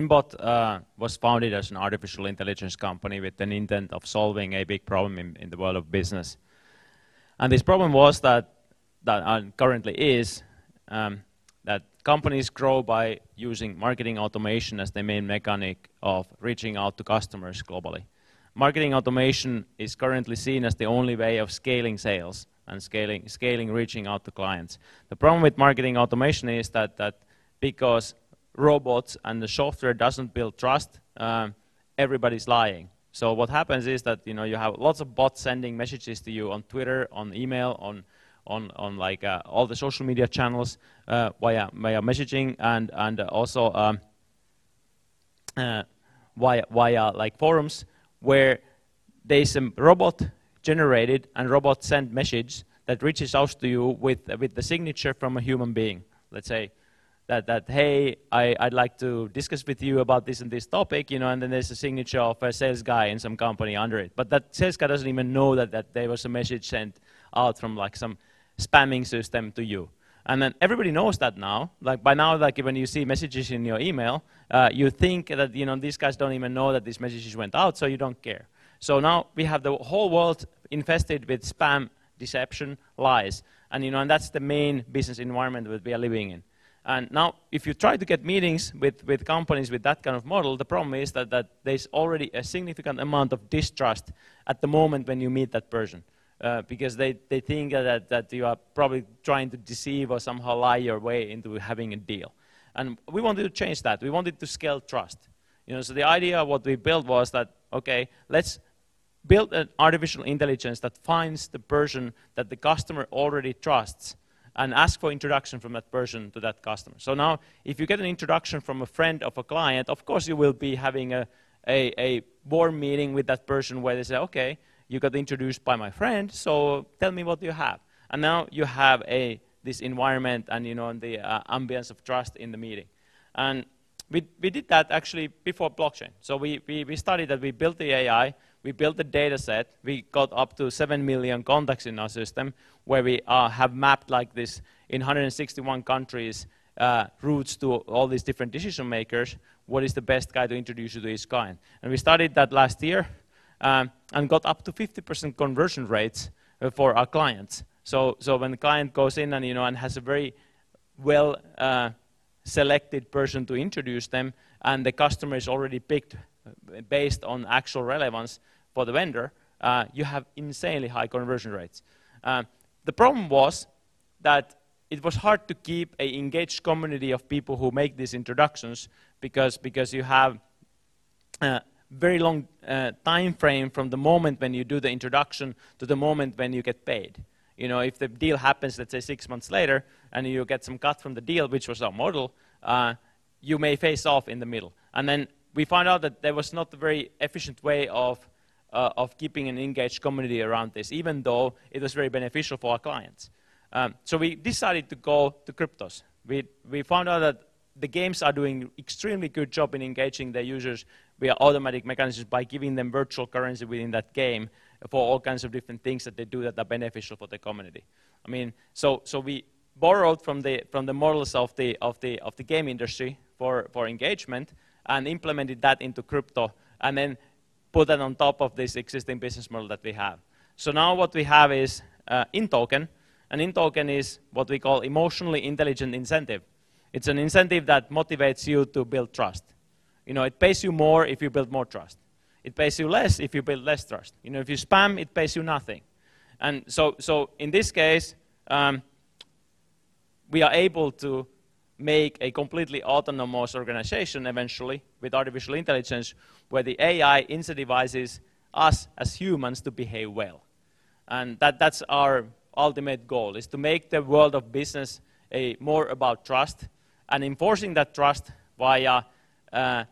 Inbot uh, was founded as an artificial intelligence company with an intent of solving a big problem in, in the world of business. And this problem was that, that currently is, um, that companies grow by using marketing automation as the main mechanic of reaching out to customers globally. Marketing automation is currently seen as the only way of scaling sales and scaling, scaling reaching out to clients. The problem with marketing automation is that, that because robots and the software doesn't build trust, um, everybody's lying. So what happens is that you know you have lots of bots sending messages to you on Twitter, on email, on on on like uh, all the social media channels uh, via via messaging and and also um, uh, via via like forums where there's a robot generated and robot sent message that reaches out to you with with the signature from a human being. Let's say that, that hey, I, I'd like to discuss with you about this and this topic, you know, and then there's a signature of a sales guy in some company under it. But that sales guy doesn't even know that, that there was a message sent out from like some spamming system to you. And then everybody knows that now. Like by now, like when you see messages in your email, uh, you think that you know these guys don't even know that these messages went out, so you don't care. So now we have the whole world infested with spam, deception, lies, and you know, and that's the main business environment that we are living in. And now, if you try to get meetings with, with companies with that kind of model, the problem is that, that there's already a significant amount of distrust at the moment when you meet that person. Uh, because they, they think that, that you are probably trying to deceive or somehow lie your way into having a deal. And we wanted to change that. We wanted to scale trust. You know, so the idea of what we built was that, okay, let's build an artificial intelligence that finds the person that the customer already trusts and ask for introduction from that person to that customer. So now, if you get an introduction from a friend of a client, of course you will be having a, a, a warm meeting with that person where they say, okay, you got introduced by my friend, so tell me what you have. And now you have a, this environment and you know, the uh, ambience of trust in the meeting. And we, we did that actually before blockchain. So we, we, we studied that, we built the AI, we built a data set, we got up to 7 million contacts in our system, where we uh, have mapped like this in 161 countries uh, routes to all these different decision makers, what is the best guy to introduce you to each client. And we started that last year um, and got up to 50% conversion rates uh, for our clients. So, so when the client goes in and, you know, and has a very well uh, selected person to introduce them, and the customer is already picked based on actual relevance for the vendor, uh, you have insanely high conversion rates. Uh, the problem was that it was hard to keep an engaged community of people who make these introductions because, because you have a very long uh, time frame from the moment when you do the introduction to the moment when you get paid. You know, if the deal happens, let's say six months later, and you get some cut from the deal, which was our model, uh, you may face off in the middle. And then we found out that there was not a very efficient way of uh, of keeping an engaged community around this, even though it was very beneficial for our clients. Um, so we decided to go to cryptos. We, we found out that the games are doing extremely good job in engaging their users via automatic mechanisms by giving them virtual currency within that game for all kinds of different things that they do that are beneficial for the community. I mean, so, so we borrowed from the, from the models of the, of, the, of the game industry for, for engagement and implemented that into crypto and then put that on top of this existing business model that we have. So now what we have is uh, in-token, and in-token is what we call emotionally intelligent incentive. It's an incentive that motivates you to build trust. You know, it pays you more if you build more trust. It pays you less if you build less trust. You know, if you spam, it pays you nothing. And so, so in this case, um, we are able to make a completely autonomous organization eventually with artificial intelligence where the AI incentivizes us as humans to behave well. And that, that's our ultimate goal, is to make the world of business a, more about trust and enforcing that trust via uh,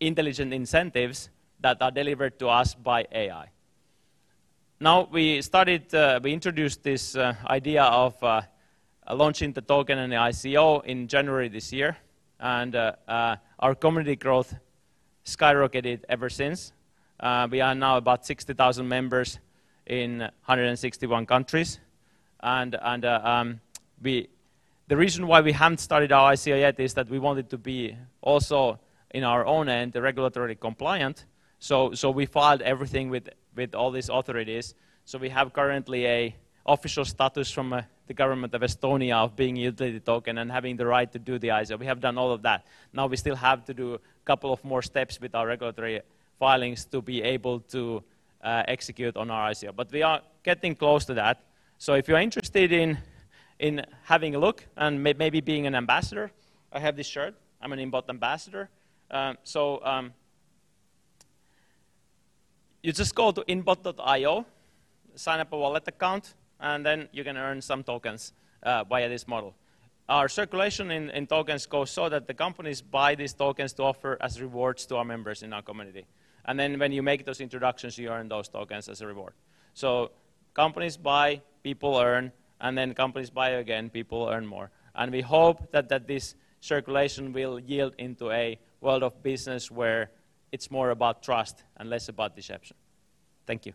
intelligent incentives that are delivered to us by AI. Now we started, uh, we introduced this uh, idea of uh, launching the token and the ICO in January this year, and uh, uh, our community growth skyrocketed ever since. Uh, we are now about 60,000 members in 161 countries, and, and um, we, the reason why we haven't started our ICO yet is that we wanted to be also in our own end, regulatory compliant. So, so we filed everything with, with all these authorities. So we have currently a official status from uh, the government of Estonia of being a utility token and having the right to do the ICO. We have done all of that. Now we still have to do a couple of more steps with our regulatory filings to be able to uh, execute on our ICO. But we are getting close to that. So if you're interested in, in having a look and may, maybe being an ambassador, I have this shirt. I'm an Inbot ambassador. Um, so um, you just go to inbot.io, sign up a wallet account, and then you can earn some tokens uh, via this model. Our circulation in, in, tokens goes so that the companies buy these tokens to offer as rewards to our members in our community. And then when you make those introductions, you earn those tokens as a reward. So companies buy, people earn, and then companies buy again, people earn more. And we hope that, that this circulation will yield into a world of business where it's more about trust and less about deception. Thank you.